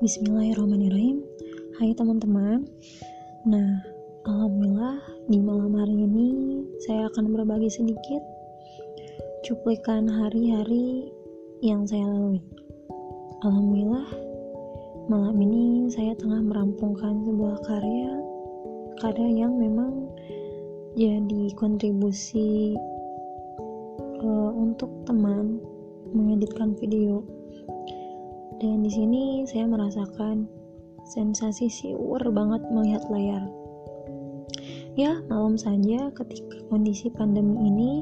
Bismillahirrahmanirrahim. Hai teman-teman. Nah, Alhamdulillah di malam hari ini saya akan berbagi sedikit cuplikan hari-hari yang saya lalui. Alhamdulillah malam ini saya tengah merampungkan sebuah karya karya yang memang jadi kontribusi uh, untuk teman mengeditkan video dan di sini saya merasakan sensasi siur banget melihat layar. Ya, malam saja ketika kondisi pandemi ini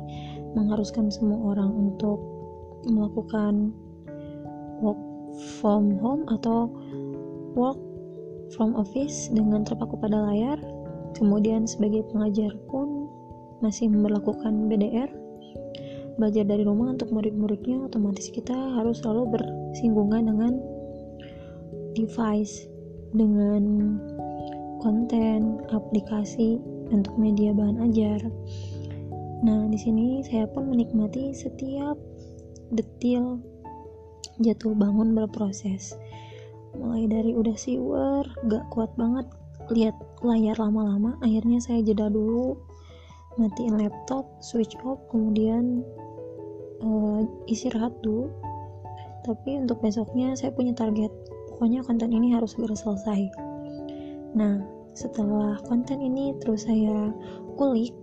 mengharuskan semua orang untuk melakukan work from home atau work from office dengan terpaku pada layar. Kemudian sebagai pengajar pun masih memperlakukan BDR belajar dari rumah untuk murid-muridnya otomatis kita harus selalu bersinggungan dengan device dengan konten aplikasi untuk media bahan ajar. Nah di sini saya pun menikmati setiap detil jatuh bangun berproses. Mulai dari udah siwer gak kuat banget lihat layar lama-lama akhirnya saya jeda dulu matiin laptop switch off kemudian uh, istirahat dulu. Tapi untuk besoknya saya punya target. Pokoknya konten ini harus segera selesai. Nah setelah konten ini terus saya kulik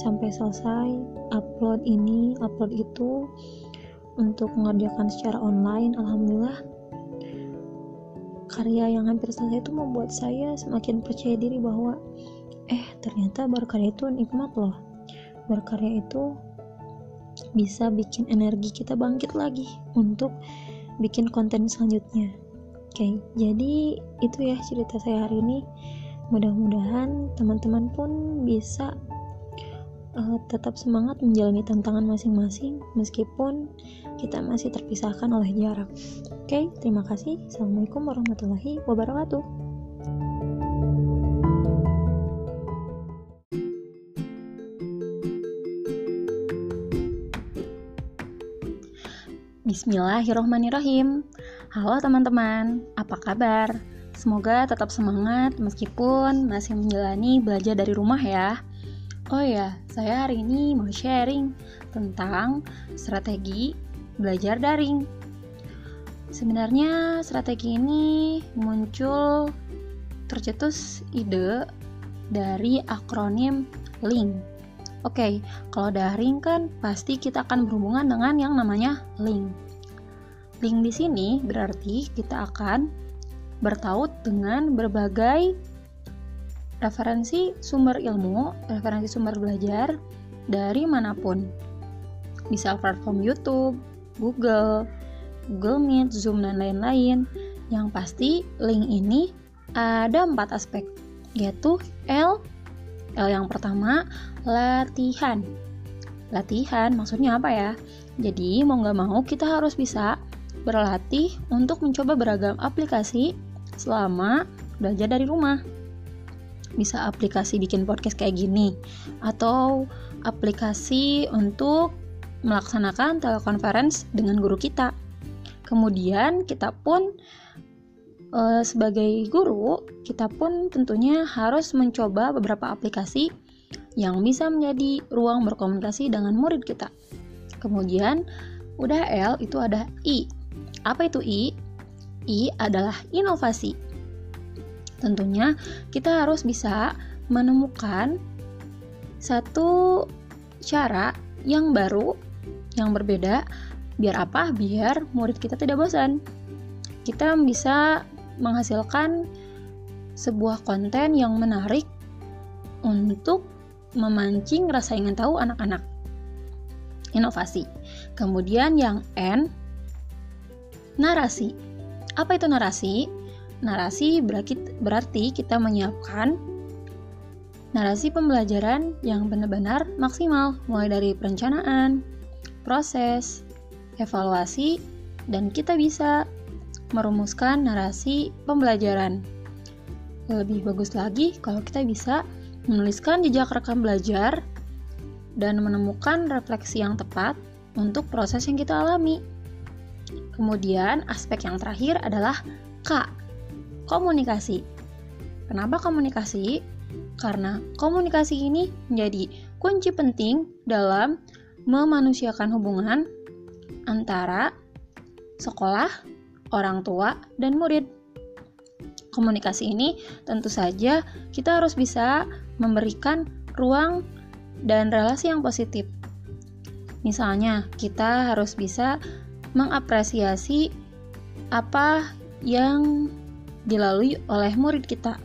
sampai selesai upload ini upload itu untuk mengerjakan secara online alhamdulillah karya yang hampir selesai itu membuat saya semakin percaya diri bahwa eh ternyata berkarya itu nikmat loh. Berkarya itu bisa bikin energi kita bangkit lagi untuk bikin konten selanjutnya. Oke jadi itu ya cerita saya hari ini. Mudah-mudahan teman-teman pun bisa uh, tetap semangat menjalani tantangan masing-masing meskipun kita masih terpisahkan oleh jarak. Oke terima kasih. Assalamualaikum warahmatullahi wabarakatuh Bismillahirrohmanirrohim. Halo teman-teman, apa kabar? Semoga tetap semangat meskipun masih menjalani belajar dari rumah ya. Oh ya, saya hari ini mau sharing tentang strategi belajar daring. Sebenarnya strategi ini muncul tercetus ide dari akronim LINK Oke, okay, kalau daring kan pasti kita akan berhubungan dengan yang namanya link. Link di sini berarti kita akan bertaut dengan berbagai referensi sumber ilmu, referensi sumber belajar dari mana pun. Bisa platform YouTube, Google, Google Meet, Zoom, dan lain-lain. Yang pasti link ini ada empat aspek, yaitu L, L yang pertama latihan. Latihan maksudnya apa ya? Jadi mau nggak mau kita harus bisa berlatih untuk mencoba beragam aplikasi selama belajar dari rumah. Bisa aplikasi bikin podcast kayak gini, atau aplikasi untuk melaksanakan telekonferensi dengan guru kita. Kemudian kita pun e, sebagai guru, kita pun tentunya harus mencoba beberapa aplikasi yang bisa menjadi ruang berkomunikasi dengan murid kita. Kemudian, udah L itu ada I. Apa itu I? I adalah inovasi. Tentunya kita harus bisa menemukan satu cara yang baru, yang berbeda, biar apa? Biar murid kita tidak bosan. Kita bisa menghasilkan sebuah konten yang menarik untuk memancing rasa ingin tahu anak-anak. Inovasi. Kemudian yang N, narasi. Apa itu narasi? Narasi berarti, kita menyiapkan narasi pembelajaran yang benar-benar maksimal, mulai dari perencanaan, proses, evaluasi, dan kita bisa merumuskan narasi pembelajaran. Lebih bagus lagi kalau kita bisa menuliskan jejak rekam belajar, dan menemukan refleksi yang tepat untuk proses yang kita alami. Kemudian, aspek yang terakhir adalah K. Komunikasi. Kenapa komunikasi? Karena komunikasi ini menjadi kunci penting dalam memanusiakan hubungan antara sekolah, orang tua, dan murid. Komunikasi ini tentu saja kita harus bisa memberikan ruang dan relasi yang positif. Misalnya, kita harus bisa mengapresiasi apa yang dilalui oleh murid kita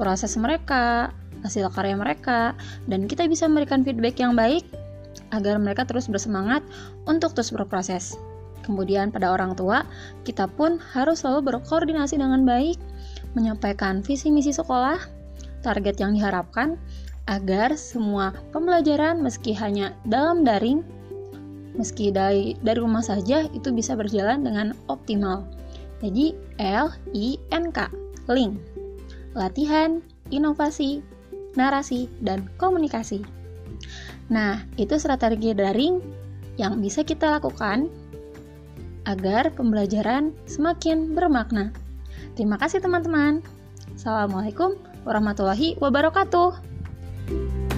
proses mereka, hasil karya mereka, dan kita bisa memberikan feedback yang baik agar mereka terus bersemangat untuk terus berproses. Kemudian pada orang tua, kita pun harus selalu berkoordinasi dengan baik, menyampaikan visi misi sekolah, target yang diharapkan, agar semua pembelajaran meski hanya dalam daring, meski dari, dari rumah saja itu bisa berjalan dengan optimal. Jadi L I N K, link latihan, inovasi, narasi, dan komunikasi. Nah, itu strategi daring yang bisa kita lakukan agar pembelajaran semakin bermakna. Terima kasih teman-teman. Assalamualaikum warahmatullahi wabarakatuh.